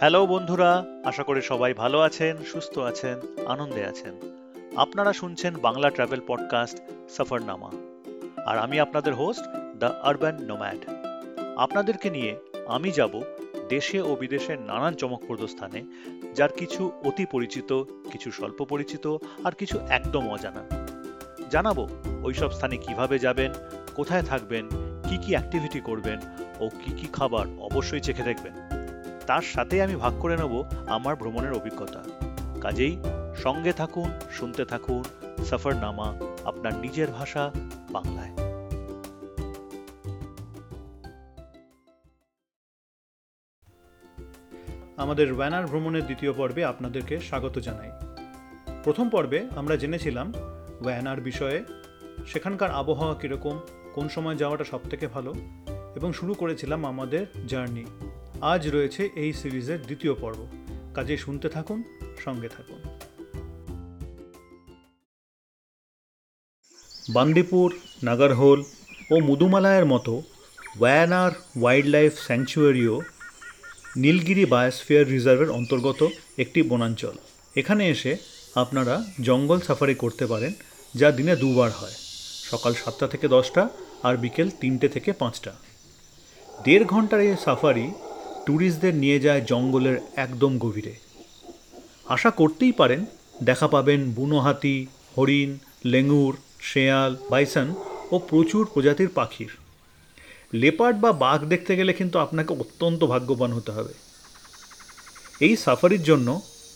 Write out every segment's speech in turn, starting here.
Hello বন্ধুরা, আশা করি সবাই ভালো আছেন, সুস্থ আছেন, আনন্দে আছেন। আপনারা শুনছেন বাংলা ট্রাভেল পডকাস্ট সফরনামা। আর আমি আপনাদের হোস্ট দ্য আরবান নোম্যাড আপনাদেরকে নিয়ে আমি যাব দেশে ও বিদেশের নানান চমকপ্রদ স্থানে, যার কিছু অতি পরিচিত, কিছু স্বল্প পরিচিত, আর কিছু একদম অজানা। জানাব ওইসব স্থানে কীভাবে যাবেন, কোথায় থাকবেন, কি কি অ্যাক্টিভিটি করবেন, ও কি কি খাবার অবশ্যই চেখে দেখবেন। তার সাথে আমি ভাগ করে নেব আমার ভ্রমণের অভিজ্ঞতা। কাজেই সঙ্গে থাকুন, শুনতে থাকুন, সফরনামা আপনার নিজের ভাষা বাংলায়। আমাদের ওয়ানার ভ্রমণের দ্বিতীয় পর্বে আপনাদেরকে স্বাগত জানাই। প্রথম পর্বে আমরা জেনেছিলাম ওয়ানার বিষয়ে সেখানকার আবহাওয়া কীরকম, কোন সময় যাওয়াটা সবথেকে ভালো, এবং শুরু করেছিলাম আমাদের জার্নি। আজ রয়েছে এই সিরিজের দ্বিতীয় পর্ব। কাজে শুনতে থাকুন, সঙ্গে থাকুন। বান্দিপুর, নাগারহোল ও মুদুমালায়ের মতো ওয়ানার ওয়াইল্ড লাইফ স্যাংচুয়ারিও নীলগিরি বায়োস্ফিয়ার রিজার্ভের অন্তর্গত একটি বনাঞ্চল। এখানে এসে আপনারা জঙ্গল সাফারি করতে পারেন, যা দিনে দুবার হয়। সকাল সাতটা থেকে দশটা আর বিকেল তিনটে থেকে পাঁচটা। দেড় ঘণ্টার এই সাফারি ট্যুরিস্টদের নিয়ে যায় জঙ্গলের একদম গভীরে। আশা করতেই পারেন, দেখা পাবেন বুনো হাতি, হরিণ, লেঙুর, শেয়াল, বাইসন ও প্রচুর প্রজাতির পাখির। লেপার্ড বা বাঘ দেখতে গেলে কিন্তু আপনাকে অত্যন্ত ভাগ্যবান হতে হবে। এই সাফারির জন্য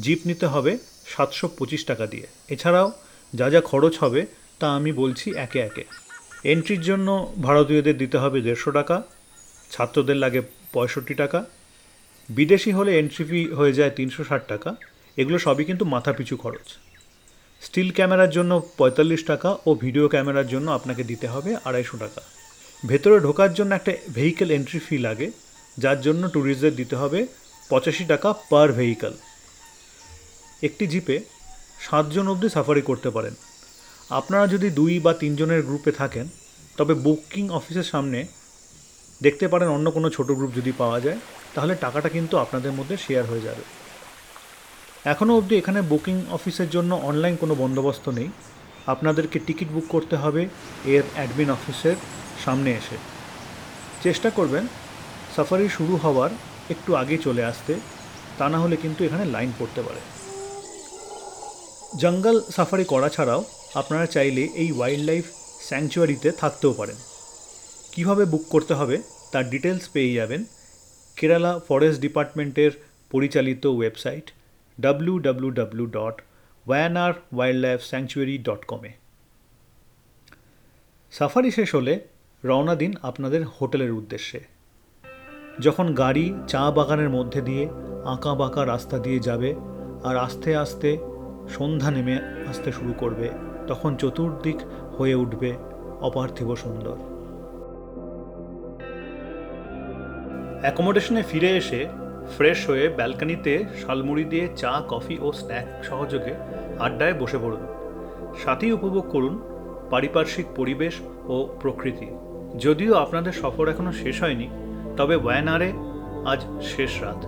জিপ নিতে হবে সাতশো পঁচিশ টাকা দিয়ে। এছাড়াও যা যা খরচ হবে তা আমি বলছি একে একে। এন্ট্রির জন্য ভারতীয়দের দিতে হবে দেড়শো টাকা, ছাত্রদের লাগে পঁয়ষট্টি টাকা, বিদেশি হলে এন্ট্রি ফি হয়ে যায় তিনশো ষাট টাকা, এগুলো সবই কিন্তু মাথাপিছু খরচ। স্টিল ক্যামেরার জন্য পঁয়তাল্লিশ টাকা ও ভিডিও ক্যামেরার জন্য আপনাকে দিতে হবে আড়াইশো টাকা। ভেতরে ঢোকার জন্য একটা ভেহিকেল এন্ট্রি ফি লাগে, যার জন্য ট্যুরিস্টদের দিতে হবে পঁচাশি টাকা পার ভেহিকেল একটি জিপে সাতজন অবধি সাফারি করতে পারেন। আপনারা যদি দুই বা তিনজনের গ্রুপে থাকেন, তবে বুকিং অফিসের সামনে দেখতে পারেন অন্য কোনো ছোট গ্রুপ যদি পাওয়া যায়, তাহলে টাকাটা কিন্তু আপনাদের মধ্যে শেয়ার হয়ে যাবে। এখনও অবধি এখানে বুকিং অফিসের জন্য অনলাইন কোনো বন্দোবস্ত নেই। আপনাদেরকে টিকিট বুক করতে হবে এর অ্যাডমিন অফিসের সামনে এসে। চেষ্টা করবেন সাফারি শুরু হওয়ার একটু আগে চলে আসতে, তা না হলে কিন্তু এখানে লাইন পড়তে পারে। জঙ্গল সাফারি করা ছাড়াও আপনারা চাইলে এই ওয়াইল্ড লাইফ স্যাংচুয়ারিতে থাকতেও পারেন। কীভাবে বুক করতে হবে, তার ডিটেলস পেয়ে যাবেন কেরালা ফরেস্ট ডিপার্টমেন্টের পরিচালিত website W W W dot Wayanad wildlife sanctuary dot কমে সাফারি শেষ হলে রওনা দিন আপনাদের হোটেলের উদ্দেশ্যে। যখন গাড়ি চা বাগানের মধ্যে দিয়ে আঁকা বাঁকা রাস্তা দিয়ে যাবে আর আস্তে আস্তে সন্ধ্যা নেমে আসতে শুরু করবে, তখন চতুর্দিক হয়ে উঠবে অপার্থিব সুন্দর। অ্যাকোমোডেশনে ফিরে এসে ফ্রেশ হয়ে ব্যালকানিতে শালমুড়ি দিয়ে চা কফি ও স্ন্যাক সহযোগে আড্ডায় বসে পড়ুন। সাথেই উপভোগ করুন পারিপার্শ্বিক পরিবেশ ও প্রকৃতি। যদিও আপনাদের সফর এখনও শেষ হয়নি, তবে ওয়ানারে আজ শেষ রাত।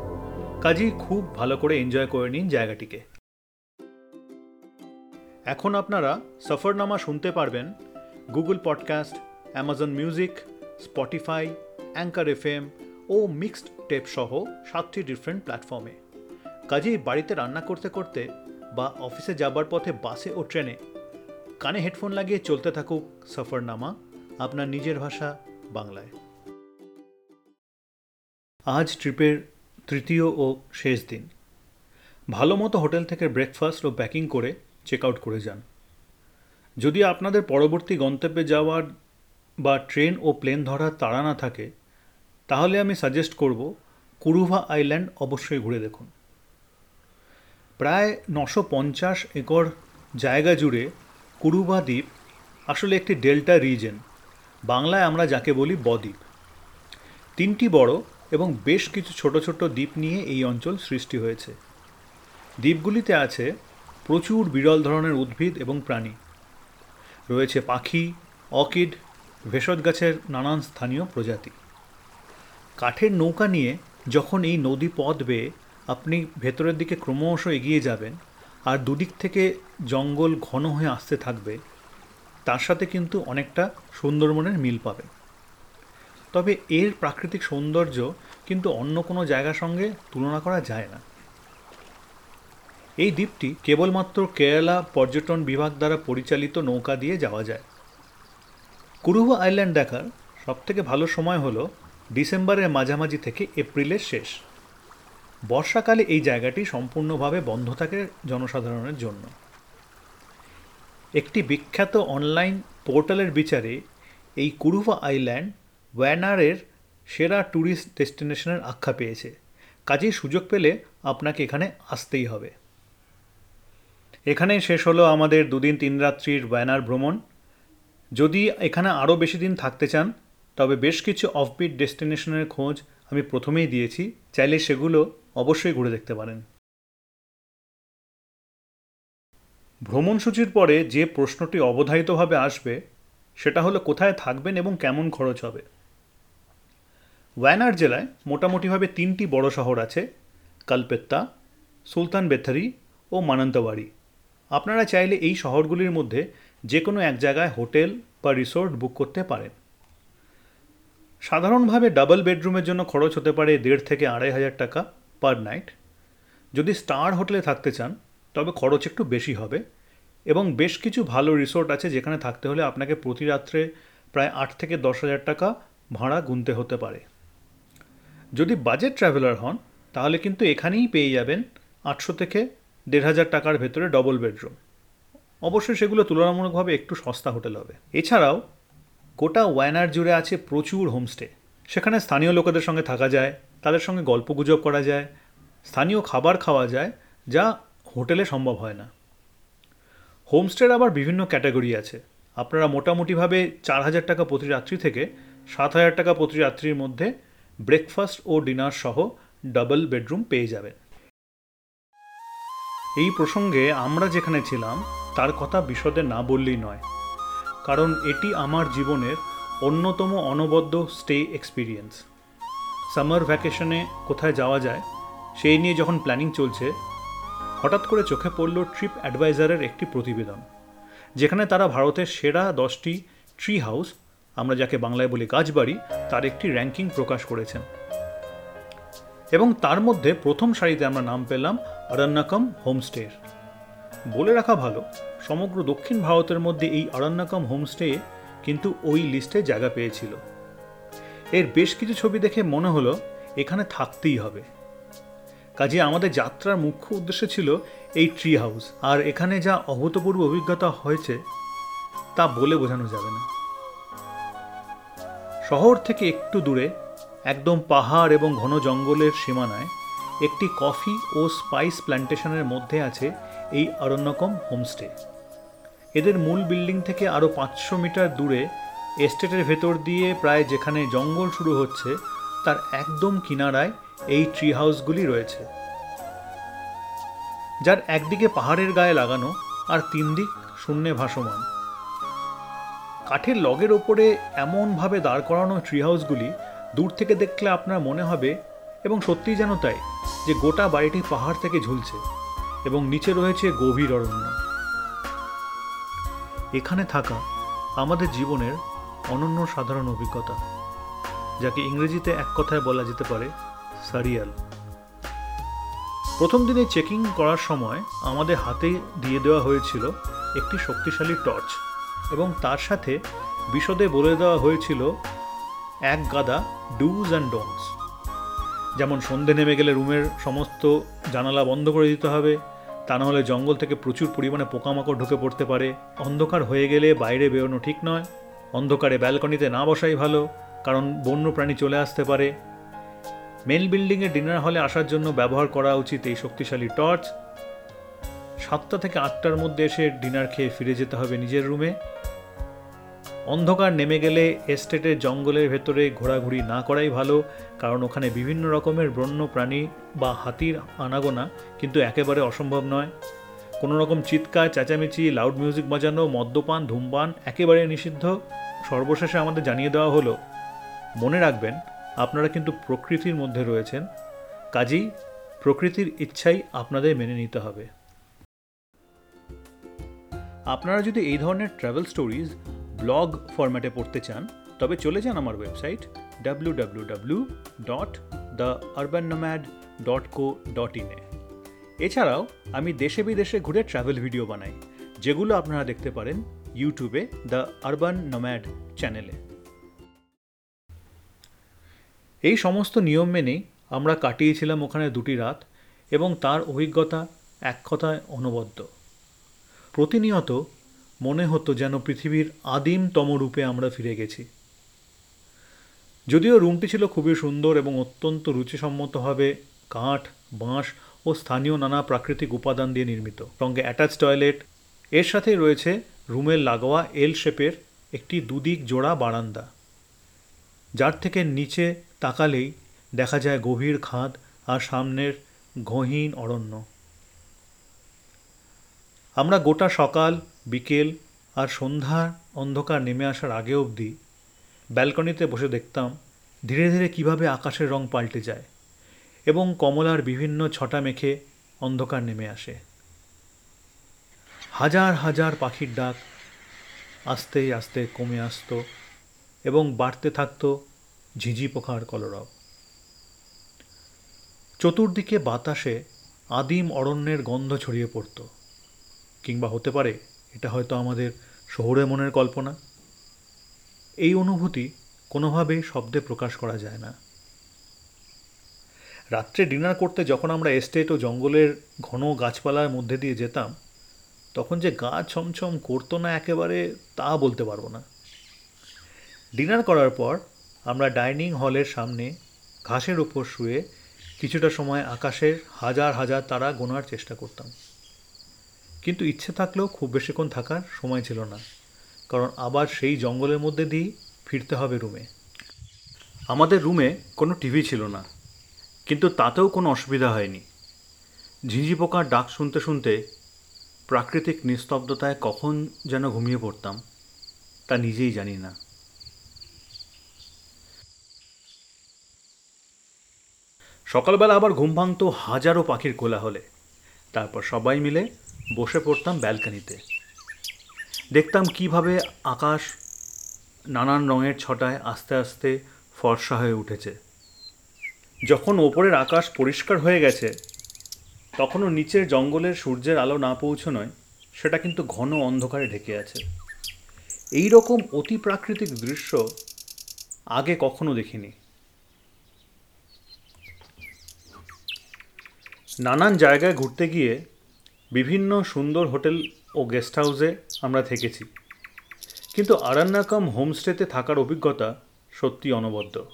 কাজেই খুব ভালো করে এনজয় করে নিন জায়গাটিকে। এখন আপনারা সফরনামা শুনতে পারবেন Google Podcast Amazon Music Spotify Anchor FM ও মিক্সড টেপ সহ সাতটি ডিফারেন্ট প্ল্যাটফর্মে কাজেই বাড়িতে রান্না করতে করতে বা অফিসে যাবার পথে বাসে ও ট্রেনে কানে হেডফোন লাগিয়ে চলতে থাকুক সফরনামা, আপনার নিজের ভাষা, বাংলায়। আজ ট্রিপের তৃতীয় ও শেষ দিন। ভালো মতো হোটেল থেকে ব্রেকফাস্ট ও প্যাকিং করে চেক আউট করে যান। যদি আপনাদের পরবর্তী গন্তব্যে যাওয়ার বা ট্রেন ও প্লেন ধরার তাড়া না থাকে তাহলে আমি সাজেস্ট করব কুরুভা আইল্যান্ড অবশ্যই ঘুরে দেখুন। প্রায় নশো পঞ্চাশ একর জায়গা জুড়ে কুরুভা দ্বীপ আসলে একটি ডেল্টা রিজেন, বাংলায় আমরা যাকে বলি বদ্বীপ। তিনটি বড় এবং বেশ কিছু ছোট ছোট দ্বীপ নিয়ে এই অঞ্চল সৃষ্টি হয়েছে। দ্বীপগুলিতে আছে প্রচুর বিরল ধরনের উদ্ভিদ এবং প্রাণী। রয়েছে পাখি, অকিড, ভেষজ গাছের নানান স্থানীয় প্রজাতি। কাঠের নৌকা নিয়ে যখন এই নদী পথ বেয়ে আপনি ভেতরের দিকে ক্রমশ এগিয়ে যাবেন আর দুদিক থেকে জঙ্গল ঘন হয়ে আসতে থাকবে, তার সাথে কিন্তু অনেকটা সুন্দরবনের মিল পাবে। তবে এর প্রাকৃতিক সৌন্দর্য কিন্তু অন্য কোনো জায়গার সঙ্গে তুলনা করা যায় না। এই দ্বীপটি কেবলমাত্র কেরালা পর্যটন বিভাগ দ্বারা পরিচালিত নৌকা দিয়ে যাওয়া যায়। কুরুভা আইল্যান্ড দেখার সবথেকে ভালো সময় হলো ডিসেম্বরের মাঝামাঝি থেকে এপ্রিলের শেষ। বর্ষাকালে এই জায়গাটি সম্পূর্ণভাবে বন্ধ থাকে জনসাধারণের জন্য। একটি বিখ্যাত অনলাইন পোর্টালের বিচারে এই কুরুভা আইল্যান্ড ওয়ানারের সেরা ট্যুরিস্ট ডেস্টিনেশনের আখ্যা পেয়েছে। কাজেই সুযোগ পেলে আপনাকে এখানে আসতেই হবে। এখানেই শেষ হলো আমাদের দুদিন তিন রাত্রির ওয়ানার ভ্রমণ। যদি এখানে আরও বেশি দিন থাকতে চান তবে বেশ কিছু অফবিট ডেস্টিনেশনের খোঁজ আমি প্রথমেই দিয়েছি, চাইলে সেগুলো অবশ্যই ঘুরে দেখতে পারেন। ভ্রমণসূচির পরে যে প্রশ্নটি অবধারিতভাবে আসবে, সেটা হলো কোথায় থাকবেন এবং কেমন খরচ হবে। ওয়ানার জেলায় মোটামুটিভাবে তিনটি বড় শহর আছে কালপেত্তা সুলতান বেথারি ও মানন্তওয়াড়ি আপনারা চাইলে এই শহরগুলির মধ্যে যে কোনো এক জায়গায় হোটেল বা রিসোর্ট বুক করতে পারেন। সাধারণভাবে ডাবল বেডরুমের জন্য খরচ হতে পারে দেড় থেকে আড়াই হাজার টাকা পার নাইট যদি স্টার হোটেলে থাকতে চান, তবে খরচ একটু বেশি হবে এবং বেশ কিছু ভালো রিসোর্ট আছে যেখানে থাকতে হলে আপনাকে প্রতি রাত্রে প্রায় আট থেকে দশ হাজার টাকা ভাড়া গুনতে হতে পারে। যদি বাজেট ট্রাভেলার হন, তাহলে কিন্তু এখানেই পেয়ে যাবেন আটশো থেকে দেড় হাজার টাকার ভেতরে ডবল বেডরুম অবশ্যই সেগুলো তুলনামূলকভাবে একটু সস্তা হোটেল হবে। এছাড়াও গোটা ওয়ানার জুড়ে আছে প্রচুর হোমস্টে। সেখানে স্থানীয় লোকেদের সঙ্গে থাকা যায়, তাদের সঙ্গে গল্প গুজব করা যায়, স্থানীয় খাবার খাওয়া যায়, যা হোটেলে সম্ভব হয় না। হোমস্টের আবার বিভিন্ন ক্যাটাগরি আছে। আপনারা মোটামুটিভাবে চার হাজার টাকা প্রতি রাত্রি থেকে সাত হাজার টাকা প্রতি রাত্রির মধ্যে ব্রেকফাস্ট ও ডিনার সহ ডাবল বেডরুম পেয়ে যাবেন। এই প্রসঙ্গে আমরা যেখানে ছিলাম, তার কথা বিশদে না বললেই নয়। কারণ এটি আমার জীবনের অন্যতম অনবদ্য স্টে এক্সপিরিয়েন্স সামার ভ্যাকেশনে কোথায় যাওয়া যায়, সেই নিয়ে যখন প্ল্যানিং চলছে, হঠাৎ করে চোখে পড়ল ট্রিপ অ্যাডভাইজারের একটি প্রতিবেদন, যেখানে তারা ভারতের সেরা দশটি ট্রি হাউস আমরা যাকে বাংলায় বলি গাছবাড়ি, তার একটি র্যাঙ্কিং প্রকাশ করেছেন। এবং তার মধ্যে প্রথম সারিতে আমরা নাম পেলাম অরণ্যকম হোমস্টের। বলে রাখা ভালো সমগ্র দক্ষিণ ভারতের মধ্যে এই অরণ্যকম হোমস্টে কিন্তু ওই লিস্টে জায়গা পেয়েছিল। এর বেশ কিছু ছবি দেখে মনে হলো এখানে থাকতেই হবে। কাজে আমাদের যাত্রার মুখ্য উদ্দেশ্য ছিল এই ট্রি হাউস আর এখানে যা অভূতপূর্ব অভিজ্ঞতা হয়েছে তা বলে বোঝানো যাবে না। শহর থেকে একটু দূরে, একদম পাহাড় এবং ঘন জঙ্গলের সীমানায়, একটি কফি ও স্পাইস প্ল্যান্টেশনের মধ্যে আছে এই অরণ্যকম হোমস্টে। এদের মূল বিল্ডিং থেকে আরও পাঁচশো মিটার দূরে এস্টেটের ভেতর দিয়ে প্রায় যেখানে জঙ্গল শুরু হচ্ছে, তার একদম কিনারায় এই ট্রি হাউসগুলি রয়েছে। যার একদিকে পাহাড়ের গায়ে লাগানো আর তিন দিক শূন্যে ভাসমান। কাঠের লগের ওপরে এমনভাবে দাঁড় করানো ট্রি হাউসগুলি দূর থেকে দেখলে আপনার মনে হবে, এবং সত্যিই যেন তাই, যে গোটা বাড়িটি পাহাড় থেকে ঝুলছে, এবং নিচে রয়েছে গভীর অরণ্য। এখানে থাকা আমাদের জীবনের অনন্য সাধারণ অভিজ্ঞতা, যাকে ইংরেজিতে এক কথায় বলা যেতে পারে সারিয়াল। প্রথম দিনে চেকিং করার সময় আমাদের হাতে দিয়ে দেওয়া হয়েছিল একটি শক্তিশালী টর্চ এবং তার সাথে বিশদে বলে দেওয়া হয়েছিল এক গাদা ডুজ অ্যান্ড ডোনস যেমন সন্ধে নেমে গেলে রুমের সমস্ত জানালা বন্ধ করে দিতে হবে তা নাহলে জঙ্গল থেকে প্রচুর পরিমাণে পোকামাকড় ঢুকে পড়তে পারে। অন্ধকার হয়ে গেলে বাইরে বেরোনো ঠিক নয়। অন্ধকারে ব্যালকনিতে না বসাই ভালো, কারণ বন্য প্রাণী চলে আসতে পারে। মেন বিল্ডিংয়ে ডিনার হলে আসার জন্য ব্যবহার করা উচিত এই শক্তিশালী টর্চ। সাতটা থেকে আটটার মধ্যে এসে ডিনার খেয়ে ফিরে যেতে হবে নিজের রুমে। অন্ধকার নেমে গেলে এস্টেটের জঙ্গলের ভেতরে ঘোরাঘুরি না করাই ভালো, কারণ ওখানে বিভিন্ন রকমের বন্য প্রাণী বা হাতির আনাগোনা কিন্তু একেবারে অসম্ভব নয়। কোনো রকম চিৎকার, চেঁচামেচি লাউড মিউজিক বাজানো, মদ্যপান, ধূমপান একেবারে নিষিদ্ধ। সর্বশেষে আমাদের জানিয়ে দেওয়া হলো, মনে রাখবেন, আপনারা কিন্তু প্রকৃতির মধ্যে রয়েছেন। কাজেই প্রকৃতির ইচ্ছাই আপনাদের মেনে নিতে হবে। আপনারা যদি এই ধরনের ট্রাভেল স্টোরিজ ব্লগ ফরম্যাটে পড়তে চান, তবে চলে যান আমার website W W W dot the urban dot co dot ইনে এছাড়াও, আমি দেশে বিদেশে ঘুরে ট্রাভেল ভিডিও বানাই, যেগুলো আপনারা দেখতে পারেন ইউটিউবে দ্য আরবান নোম্যাড চ্যানেলে এই সমস্ত নিয়ম মেনেই আমরা কাটিয়েছিলাম ওখানে দুটি রাত এবং তার অভিজ্ঞতা এক কথায় অনবদ্য। প্রতিনিয়ত মনে হতো যেন পৃথিবীর আদিমতম রূপে আমরা ফিরে গেছি। যদিও রুমটি ছিল খুবই সুন্দর এবং অত্যন্ত রুচিসম্মতভাবে কাঠ, বাঁশ ও স্থানীয় নানা প্রাকৃতিক উপাদান দিয়ে নির্মিত। সঙ্গে অ্যাটাচ টয়লেট, এর সাথে রয়েছে রুমের লাগোয়া এল শেপের একটি দুদিক জোড়া বারান্দা। যার থেকে নিচে তাকালেই দেখা যায় গভীর খাদ আর সামনের গহীন অরণ্য। আমরা গোটা সকাল, বিকেল আর সন্ধ্যার অন্ধকার নেমে আসার আগে অবধি ব্যালকনিতে বসে দেখতাম ধীরে ধীরে কীভাবে আকাশের রং পাল্টে যায় এবং কমলার বিভিন্ন ছটা মেখে অন্ধকার নেমে আসে। হাজার হাজার পাখির ডাক আস্তে আস্তে কমে আসতো এবং বাড়তে থাকতো ঝিঝি পোখার কলরব। চতুর্দিকে বাতাসে আদিম অরণ্যের গন্ধ ছড়িয়ে পড়তো। কিংবা হতে পারে এটা হয়তো আমাদের শহুরে মনের কল্পনা। এই অনুভূতি কোনোভাবেই শব্দে প্রকাশ করা যায় না। রাত্রে ডিনার করতে যখন আমরা এস্টেট ও জঙ্গলের ঘন গাছপালার মধ্যে দিয়ে যেতাম, তখন যে গা ছমছম করতো না একেবারে তা বলতে পারব না। ডিনার করার পর আমরা ডাইনিং হলের সামনে ঘাসের উপর শুয়ে কিছুটা সময় আকাশের হাজার হাজার তারা গোনার চেষ্টা করতাম। কিন্তু ইচ্ছে থাকলেও খুব বেশিক্ষণ থাকার সময় ছিল না। কারণ আবার সেই জঙ্গলের মধ্যে দিয়েই ফিরতে হবে রুমে। আমাদের রুমে কোনো টিভি ছিল না, কিন্তু তাতেও কোনো অসুবিধা হয়নি। ঝিঝি পোকার ডাক শুনতে শুনতে প্রাকৃতিক নিস্তব্ধতায় কখন যেন ঘুমিয়ে পড়তাম, তা নিজেই জানি না। সকালবেলা আবার ঘুম ভাঙত হাজারো পাখির কোলাহলে। তারপর সবাই মিলে বসে পড়তাম ব্যালকানিতে। দেখতাম কীভাবে আকাশ নানান রঙের ছটায় আস্তে আস্তে ফর্সা হয়ে উঠেছে। যখন ওপরের আকাশ পরিষ্কার হয়ে গেছে, তখনও নিচের জঙ্গলের সূর্যের আলো না পৌঁছনোয় সেটা কিন্তু ঘন অন্ধকারে ঢেকে আছে। এই রকম অতি প্রাকৃতিক দৃশ্য আগে কখনো দেখিনি। নানান জায়গায় ঘুরতে গিয়ে বিভিন্ন সুন্দর হোটেল ও গেস্ট হাউসে আমরা থেকেছি। কিন্তু আরান্নাকাম হোমস্টেতে থাকার অভিজ্ঞতা সত্যি অনবদ্য।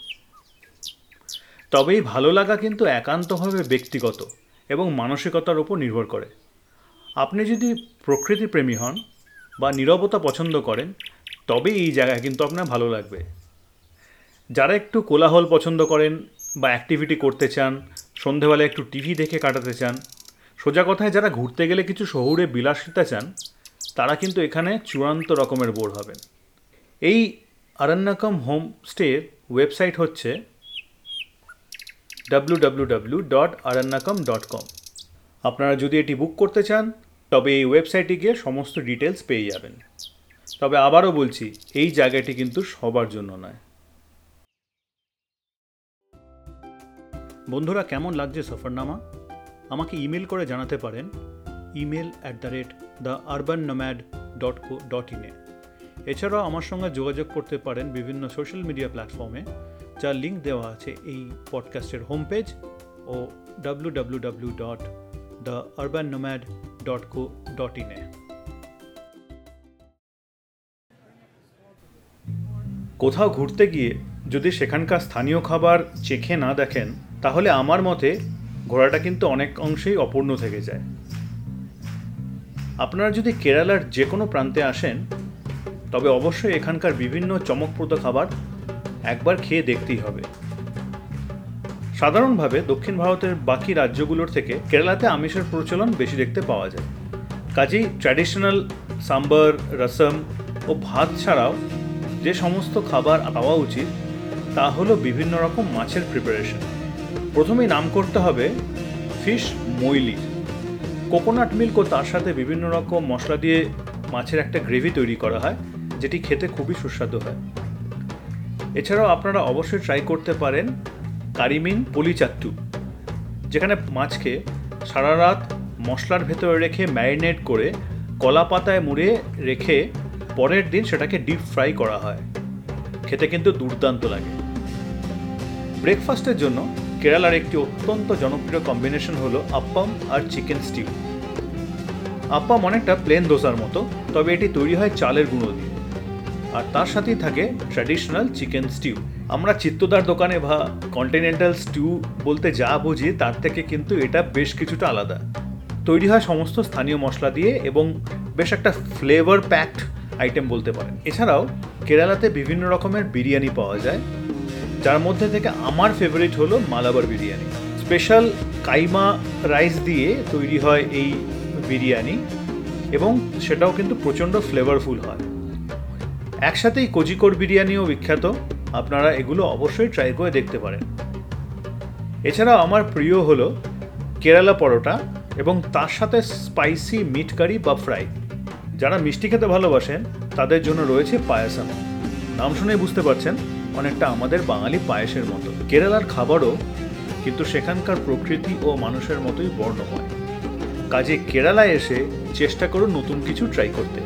তবে এই ভালো লাগা কিন্তু একান্তভাবে ব্যক্তিগত এবং মানসিকতার উপর নির্ভর করে। আপনি যদি প্রকৃতি প্রেমী হন বা নীরবতা পছন্দ করেন তবে এই জায়গায় কিন্তু আপনার ভালো লাগবে। যারা একটু কোলাহল পছন্দ করেন বা অ্যাক্টিভিটি করতে চান সন্ধেবেলা একটু টিভি দেখে কাটাতে চান সোজা কথায় যারা ঘুরতে গেলে কিছু শহুরে বিলাসিতা চান, তারা কিন্তু এখানে চূড়ান্ত রকমের বোর হবেন। এই আরণ্যকম হোমস্টের ওয়েবসাইট হচ্ছে ডাব্লু ডট ডট কম আপনারা যদি এটি বুক করতে চান, তবে এই ওয়েবসাইটে গিয়ে সমস্ত ডিটেলস পেয়ে যাবেন। তবে আবারও বলছি, এই জায়গাটি কিন্তু সবার জন্য নয়। বন্ধুরা, কেমন লাগছে সফরনামা? আমাকে ইমেল করে জানাতে পারেন email at the rate the urban dot co dot ইনে এছাড়াও আমার সঙ্গে যোগাযোগ করতে পারেন বিভিন্ন সোশ্যাল মিডিয়া প্ল্যাটফর্মে যার লিঙ্ক দেওয়া আছে এই পডকাস্টের home page O W W W dot the urban dot co dot ইনে কোথাও ঘুরতে গিয়ে যদি সেখানকার স্থানীয় খাবার চেখে না দেখেন, তাহলে আমার মতে ঘোরাটা কিন্তু অনেক অংশেই অপূর্ণ থেকে যায়। আপনারা যদি কেরালার যে কোনো প্রান্তে আসেন, তবে অবশ্যই এখানকার বিভিন্ন চমকপ্রদ খাবার একবার খেয়ে দেখতেই হবে। সাধারণভাবে দক্ষিণ ভারতের বাকি রাজ্যগুলোর থেকে কেরালাতে আমিষের প্রচলন বেশি দেখতে পাওয়া যায়। কাজেই ট্র্যাডিশনাল সাম্বার, রসম ও ভাত ছাড়াও যে সমস্ত খাবার পাওয়া উচিত, তা হলো বিভিন্ন রকম মাছের প্রিপারেশন প্রথমেই নাম করতে হবে ফিশ মৈলি। কোকোনাট মিল্ক ও তার সাথে বিভিন্ন রকম মশলা দিয়ে মাছের একটা গ্রেভি তৈরি করা হয়, যেটি খেতে খুবই সুস্বাদু হয়। এছাড়াও আপনারা অবশ্যই ট্রাই করতে পারেন কারিমিন পলিচাত্তু যেখানে মাছকে সারা রাত মশলার ভেতরে রেখে ম্যারিনেট করে কলা পাতায় মুড়ে রেখে পরের দিন সেটাকে ডিপ ফ্রাই করা হয়। খেতে কিন্তু দুর্দান্ত লাগে। ব্রেকফাস্টের জন্য কেরালার একটি অত্যন্ত জনপ্রিয় কম্বিনেশন হলো আপ্পাম আর চিকেন স্টিউ আপ্পাম অনেকটা প্লেন দোসার মতো, তবে এটি তৈরি হয় চালের গুঁড়ো দিয়ে। আর তার সাথেই থাকে ট্র্যাডিশনাল চিকেন স্টিউ আমরা চিত্তদার দোকানে বা কন্টিনেন্টাল স্টিউ বলতে যা বুঝি, তার থেকে কিন্তু এটা বেশ কিছুটা আলাদা। তৈরি হয় সমস্ত স্থানীয় মশলা দিয়ে এবং বেশ একটা ফ্লেভার প্যাকড আইটেম বলতে পারেন। এছাড়াও কেরালাতে বিভিন্ন রকমের বিরিয়ানি পাওয়া যায়। যার মধ্যে থেকে আমার ফেভারিট হলো মালাবার বিরিয়ানি। স্পেশাল কাইমা রাইস দিয়ে তৈরি হয় এই বিরিয়ানি এবং সেটাও কিন্তু প্রচণ্ড ফ্লেভারফুল হয়। একসাথেই কোজিকোর বিরিয়ানিও বিখ্যাত, আপনারা এগুলো অবশ্যই ট্রাই করে দেখতে পারেন। এছাড়াও আমার প্রিয় হলো কেরালা পরোটা এবং তার সাথে স্পাইসি মিট কারি বা ফ্রাই যারা মিষ্টি খেতে ভালোবাসেন, তাদের জন্য রয়েছে পায়াসাম। নাম শুনেই বুঝতে পারছেন অনেকটা আমাদের বাঙালি পায়েসের মতো। কেরালার খাবারও কিন্তু সেখানকার প্রকৃতি ও মানুষের মতোই বর্ণময়। কাজে কেরালায় এসে চেষ্টা করুন নতুন কিছু ট্রাই করতে।